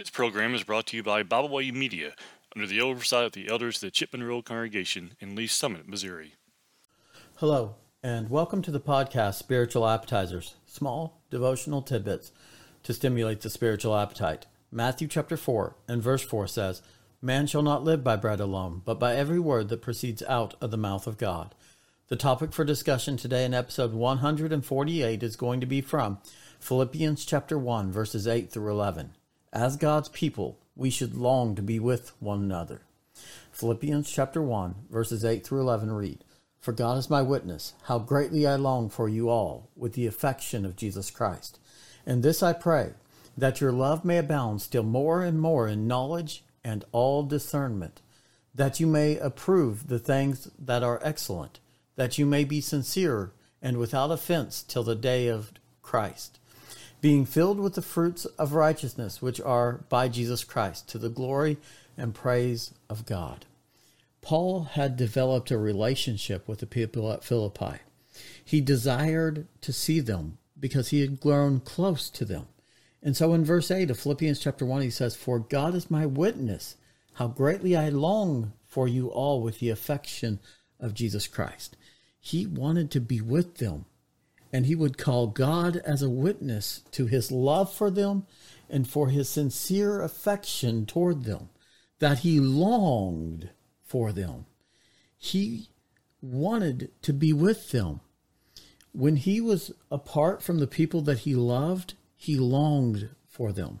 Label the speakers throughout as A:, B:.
A: This program is brought to you by Byway Media under the oversight of the elders of the Chipman Road Congregation in Lee's Summit, Missouri.
B: Hello, and welcome to the podcast Spiritual Appetizers, small devotional tidbits to stimulate the spiritual appetite. Matthew chapter 4 and verse 4 says, Man shall not live by bread alone, but by every word that proceeds out of the mouth of God. The topic for discussion today in episode 148 is going to be from Philippians chapter 1 verses 8 through 11. As God's people, we should long to be with one another. Philippians chapter 1 verses 8 through 11 read, For God is my witness, how greatly I long for you all with the affection of Jesus Christ. And this I pray, that your love may abound still more and more in knowledge and all discernment, that you may approve the things that are excellent that you may be sincere and without offense till the day of Christ, being filled with the fruits of righteousness which are by Jesus Christ, to the glory and praise of God. Paul had developed a relationship with the people at Philippi. He desired to see them because he had grown close to them. And so in verse 8 of Philippians chapter 1, he says, For God is my witness, how greatly I long for you all with the affection of Jesus Christ. He wanted to be with them, and he would call God as a witness to his love for them and for his sincere affection toward them, that he longed for them. He wanted to be with them. When he was apart from the people that he loved, he longed for them.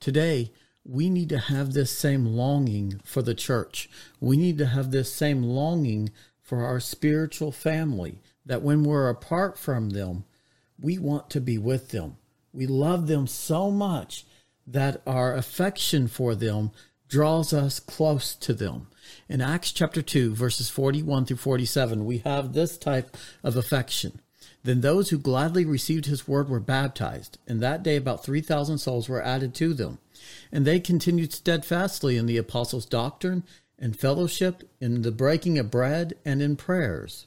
B: Today, we need to have this same longing for the church. We need to have this same longing for our spiritual family, that when we're apart from them, we want to be with them. We love them so much that our affection for them draws us close to them. In Acts chapter 2, verses 41 through 47, we have this type of affection. Then those who gladly received his word were baptized, and that day about 3,000 souls were added to them. And they continued steadfastly in the apostles' doctrine and fellowship, in the breaking of bread, and in prayers.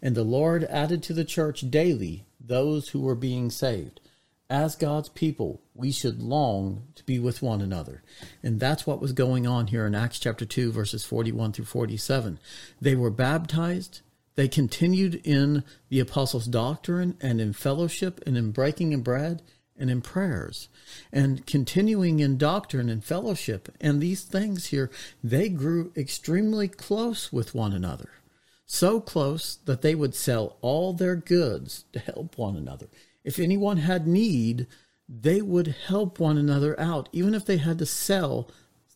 B: And the Lord added to the church daily those who were being saved. As God's people, we should long to be with one another. And that's what was going on here in Acts chapter 2, verses 41 through 47. They were baptized. They continued in the apostles' doctrine and in fellowship and in breaking of bread and in prayers and continuing in doctrine and fellowship. And these things here, they grew extremely close with one another. So close that they would sell all their goods to help one another. If anyone had need, they would help one another out, even if they had to sell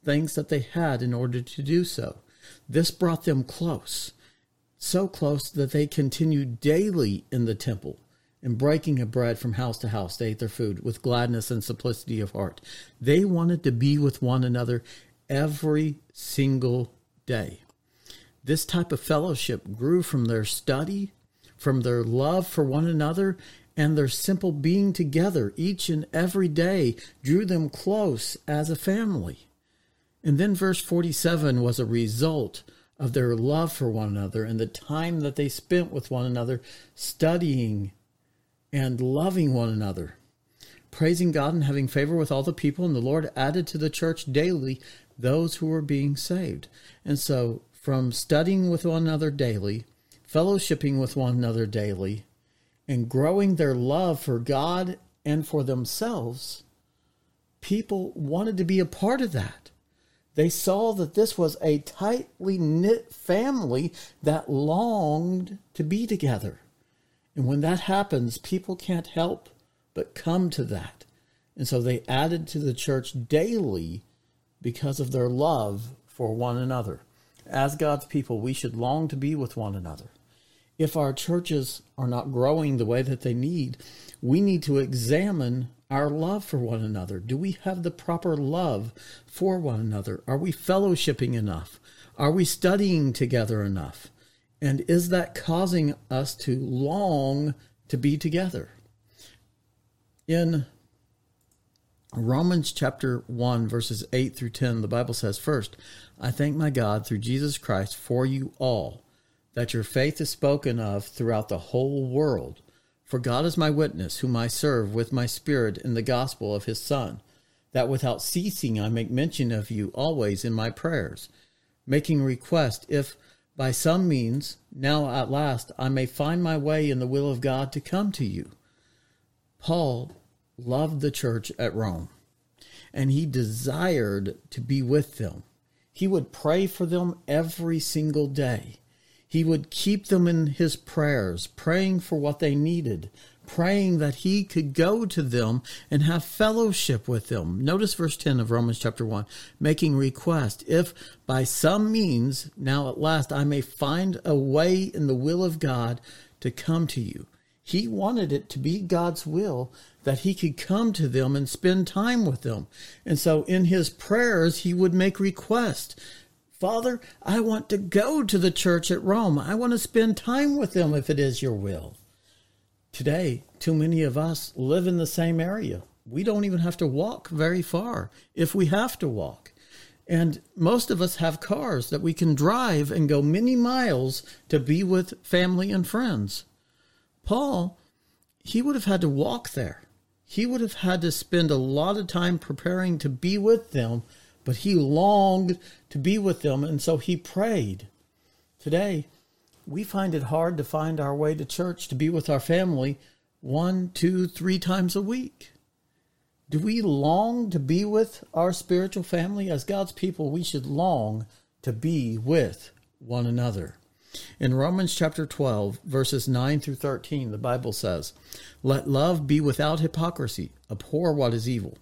B: things that they had in order to do so. This brought them close, so close that they continued daily in the temple and breaking of bread from house to house. They ate their food with gladness and simplicity of heart. They wanted to be with one another every single day. This type of fellowship grew from their study, from their love for one another, and their simple being together each and every day drew them close as a family. And then verse 47 was a result of their love for one another and the time that they spent with one another studying and loving one another, praising God and having favor with all the people. And the Lord added to the church daily those who were being saved. And so, from studying with one another daily, fellowshipping with one another daily, and growing their love for God and for themselves, people wanted to be a part of that. They saw that this was a tightly knit family that longed to be together. And when that happens, people can't help but come to that. And so they added to the church daily because of their love for one another. As God's people, we should long to be with one another. If our churches are not growing the way that they need, we need to examine our love for one another? Do we have the proper love for one another? Are we fellowshipping enough? Are we studying together enough? And is that causing us to long to be together? In Romans chapter 1, verses 8 through 10, the Bible says, First, I thank my God through Jesus Christ for you all, that your faith is spoken of throughout the whole world. For God is my witness, whom I serve with my spirit in the gospel of his Son, that without ceasing I make mention of you always in my prayers, making request, if by some means, now at last, I may find my way in the will of God to come to you. Paul loved the church at Rome, and he desired to be with them. He would pray for them every single day. He would keep them in his prayers, praying for what they needed, praying that he could go to them and have fellowship with them. Notice verse 10 of Romans chapter 1 making request, if by some means, now at last, I may find a way in the will of God to come to you. He wanted it to be God's will that he could come to them and spend time with them. And so in his prayers, he would make request. Father, I want to go to the church at Rome. I want to spend time with them if it is your will. Today, too many of us live in the same area. We don't even have to walk very far if we have to walk. And most of us have cars that we can drive and go many miles to be with family and friends. Paul, he would have had to walk there he would have had to spend a lot of time preparing to be with them, but he longed to be with them, and so he prayed. Today, we find it hard to find our way to church to be with our family one, two, three times a week. Do we long to be with our spiritual family? As God's people, we should long to be with one another. In Romans chapter 12, verses 9 through 13, the Bible says, Let love be without hypocrisy, abhor what is evil,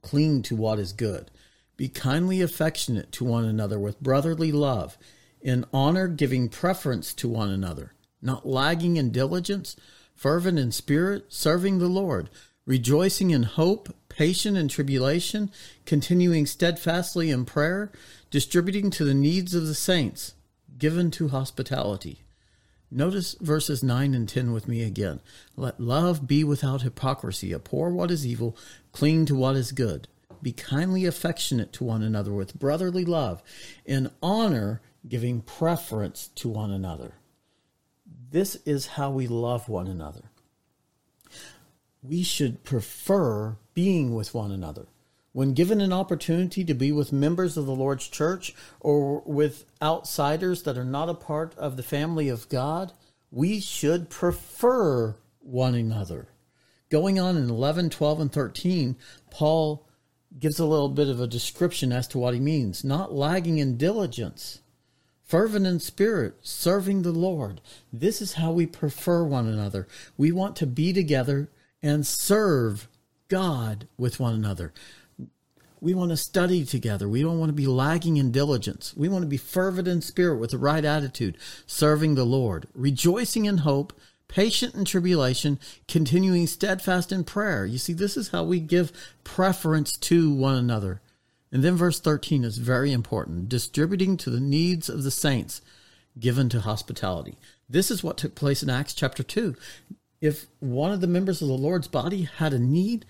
B: cling to what is good, be kindly affectionate to one another with brotherly love, in honor giving preference to one another, not lagging in diligence, fervent in spirit, serving the Lord, rejoicing in hope, patient in tribulation, continuing steadfastly in prayer, distributing to the needs of the saints given to hospitality. Notice verses 9 and 10 with me again. Let love be without hypocrisy, abhor what is evil, cling to what is good. Be kindly affectionate to one another with brotherly love, in honor giving preference to one another. This is how we love one another. We should prefer being with one another. When given an opportunity to be with members of the Lord's church or with outsiders that are not a part of the family of God, we should prefer one another. Going on in 11, 12, and 13, Paul gives a little bit of a description as to what he means. Not lagging in diligence, fervent in spirit, serving the Lord. This is how we prefer one another. We want to be together and serve God with one another. We want to study together. We don't want to be lagging in diligence. We want to be fervent in spirit with the right attitude, serving the Lord, rejoicing in hope, patient in tribulation, continuing steadfast in prayer. You see, this is how we give preference to one another. And then verse 13 is very important distributing to the needs of the saints, given to hospitality. This is what took place in Acts chapter 2. If one of the members of the Lord's body had a need,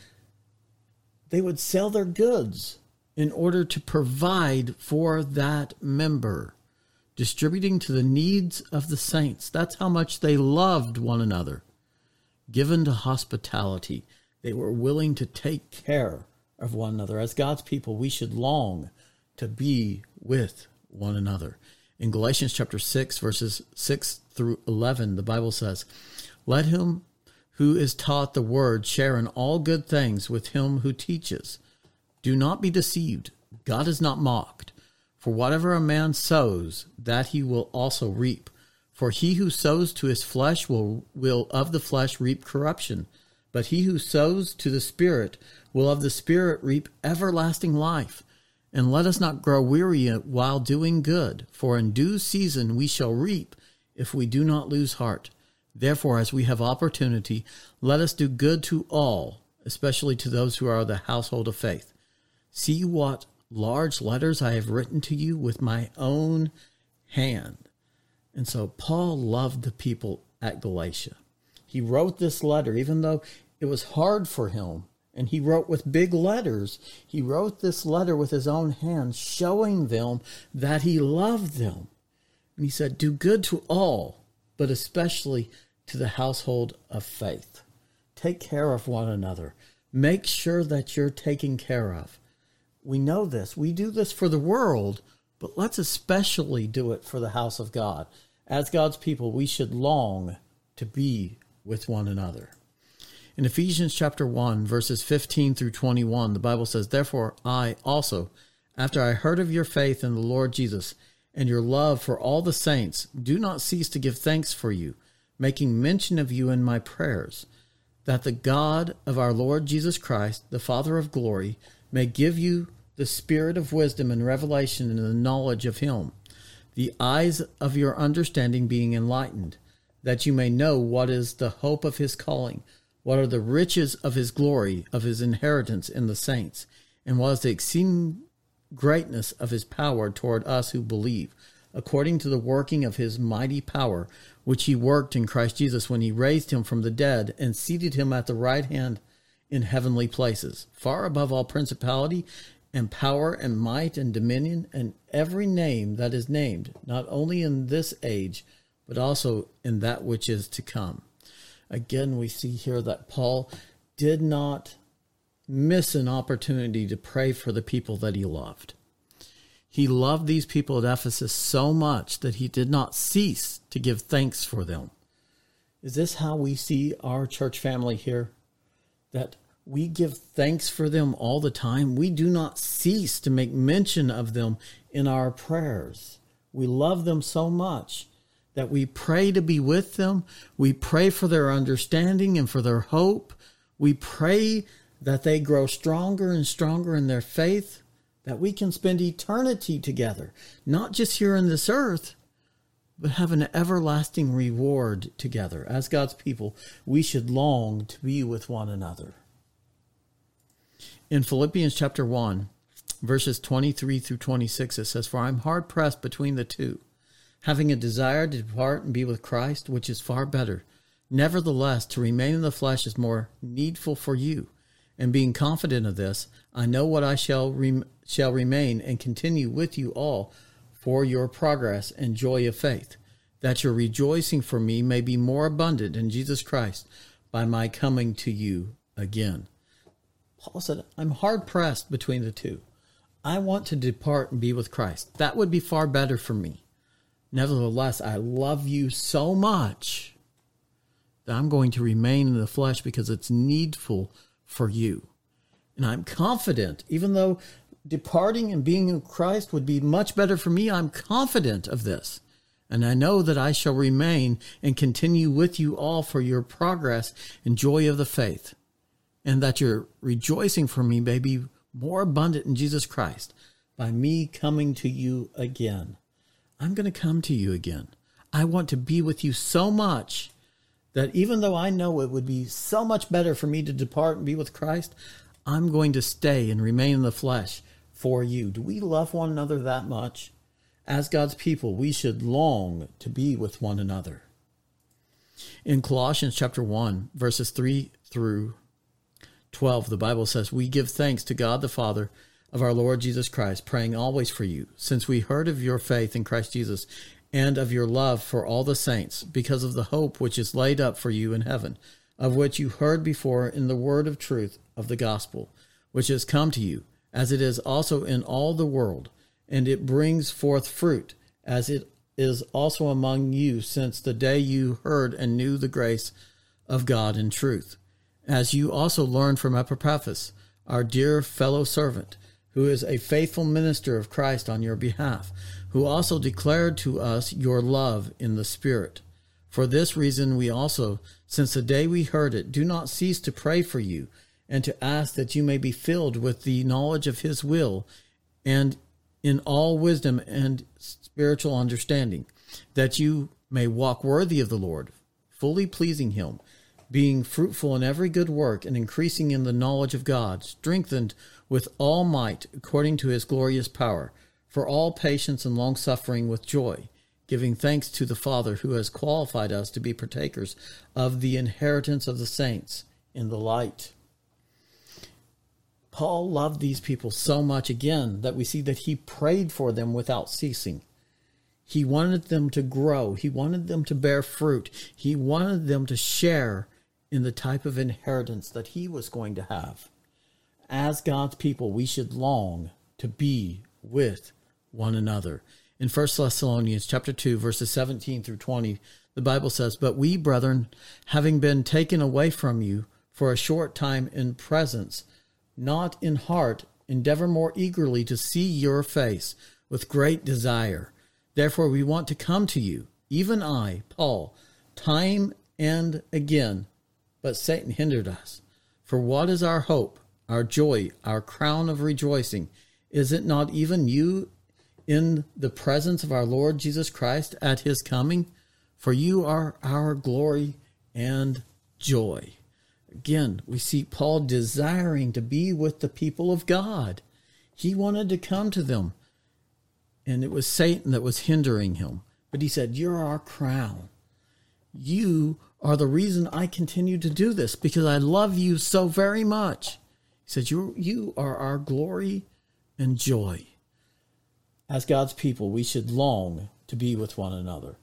B: they would sell their goods in order to provide for that member, distributing to the needs of the saints. That's how much they loved one another. Given to hospitality, they were willing to take care of one another. As God's people, we should long to be with one another. In Galatians chapter 6, verses 6 through 11, the Bible says, Let him who is taught the word share in all good things with him who teaches. Do not be deceived. God is not mocked. For whatever a man sows, that he will also reap. For he who sows to his flesh will, will of the flesh reap corruption, but he who sows to the Spirit will of the Spirit reap everlasting life. And let us not grow weary while doing good, for in due season we shall reap if we do not lose heart. Therefore, as we have opportunity, let us do good to all, especially to those who are of the household of faith. See what large letters I have written to you with my own hand. And so Paul loved the people at Galatia. He wrote this letter, even though it was hard for him, and he wrote with big letters. He wrote this letter with his own hand, showing them that he loved them. And he said, Do good to all, but especially to the household of faith. Take care of one another. Make sure that you're taken care of. We know this. We do this for the world, but let's especially do it for the house of God. As God's people, we should long to be with one another. In Ephesians chapter 1, verses 15 through 21, the Bible says, Therefore, I also, after I heard of your faith in the Lord Jesus and your love for all the saints, do not cease to give thanks for you, making mention of you in my prayers, that the God of our Lord Jesus Christ, the Father of glory, may give you the spirit of wisdom and revelation and the knowledge of him, the eyes of your understanding being enlightened, that you may know what is the hope of his calling what are the riches of his glory, of his inheritance in the saints? And what is the exceeding greatness of his power toward us who believe, according to the working of his mighty power, which he worked in Christ Jesus when he raised him from the dead and seated him at the right hand in heavenly places, far above all principality and power and might and dominion and every name that is named, not only in this age, but also in that which is to come. Again, we see here that Paul did not miss an opportunity to pray for the people that he loved. He loved these people at Ephesus so much that he did not cease to give thanks for them. Is this how we see our church family here? That we give thanks for them all the time. We do not cease to make mention of them in our prayers. We love them so much that we pray to be with them. We pray for their understanding and for their hope. We pray that they grow stronger and stronger in their faith, that we can spend eternity together, not just here on this earth, but have an everlasting reward together. As God's people, we should long to be with one another. In Philippians chapter 1, verses 23 through 26, it says, For I'm hard pressed between the two having a desire to depart and be with Christ, which is far better. Nevertheless, to remain in the flesh is more needful for you. And being confident of this, I know what I shall rem- shall remain and continue with you all for your progress and joy of faith, that your rejoicing for me may be more abundant in Jesus Christ by my coming to you again. Paul said, I'm hard pressed between the two. I want to depart and be with Christ. That would be far better for me. Nevertheless, I love you so much that I'm going to remain in the flesh because it's needful for you. And I'm confident, even though departing and being in Christ would be much better for me, I'm confident of this. And I know that I shall remain and continue with you all for your progress and joy of the faith, and that your rejoicing for me may be more abundant in Jesus Christ by me coming to you again. I'm going to come to you again. I want to be with you so much that even though I know it would be so much better for me to depart and be with Christ, I'm going to stay and remain in the flesh for you. Do we love one another that much? As God's people, we should long to be with one another. In Colossians chapter 1, verses 3 through 12, the Bible says, We give thanks to God the Father of our Lord Jesus Christ, praying always for you, since we heard of your faith in Christ Jesus and of your love for all the saints, because of the hope which is laid up for you in heaven, of which you heard before in the word of truth of the gospel, which has come to you, as it is also in all the world, and it brings forth fruit, as it is also among you since the day you heard and knew the grace of God in truth, as you also learned from Epaphras, our dear fellow servant who is a faithful minister of Christ on your behalf, who also declared to us your love in the Spirit. For this reason, we also, since the day we heard it, do not cease to pray for you and to ask that you may be filled with the knowledge of His will and in all wisdom and spiritual understanding, that you may walk worthy of the Lord, fully pleasing Him, being fruitful in every good work and increasing in the knowledge of God, strengthened with all might according to his glorious power, for all patience and long suffering with joy, giving thanks to the Father who has qualified us to be partakers of the inheritance of the saints in the light. Paul loved these people so much again that we see that he prayed for them without ceasing. He wanted them to grow. He wanted them to bear fruit. He wanted them to share in the type of inheritance that he was going to have. As God's people, we should long to be with one another. In 1 Thessalonians chapter 2 verses 17 through 20, the Bible says, "But we, brethren, having been taken away from you for a short time in presence, not in heart, endeavor more eagerly to see your face with great desire." Therefore, we want to come to you, even I, Paul, time and again, but Satan hindered us. For what is our hope, our joy, our crown of rejoicing? Is it not even you in the presence of our Lord Jesus Christ at his coming? For you are our glory and joy. Again, we see Paul desiring to be with the people of God. He wanted to come to them and it was Satan that was hindering him. But he said, You're our crown. You are the reason I continue to do this because I love you so very much. He said, You, you are our glory and joy. As God's people, we should long to be with one another.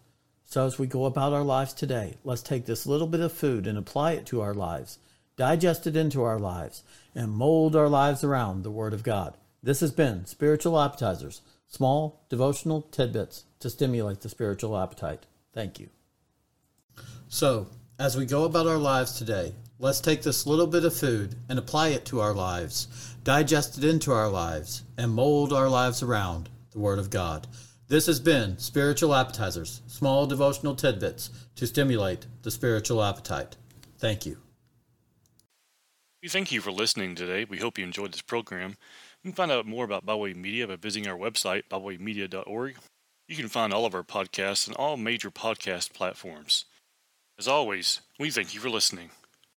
B: So, as we go about our lives today, let's take this little bit of food and apply it to our lives, digest it into our lives, and mold our lives around the Word of God. This has been Spiritual Appetizers Small devotional tidbits to stimulate the spiritual appetite. Thank you. So, as we go about our lives today, let's take this little bit of food and apply it to our lives, digest it into our lives, and mold our lives around the Word of God. This has been Spiritual Appetizers, small devotional tidbits to stimulate the spiritual appetite. Thank you.
A: We thank you for listening today. We hope you enjoyed this program. You can find out more about Byway Media by visiting our website, bywaymedia.org. You can find all of our podcasts on all major podcast platforms. As always, we thank you for listening.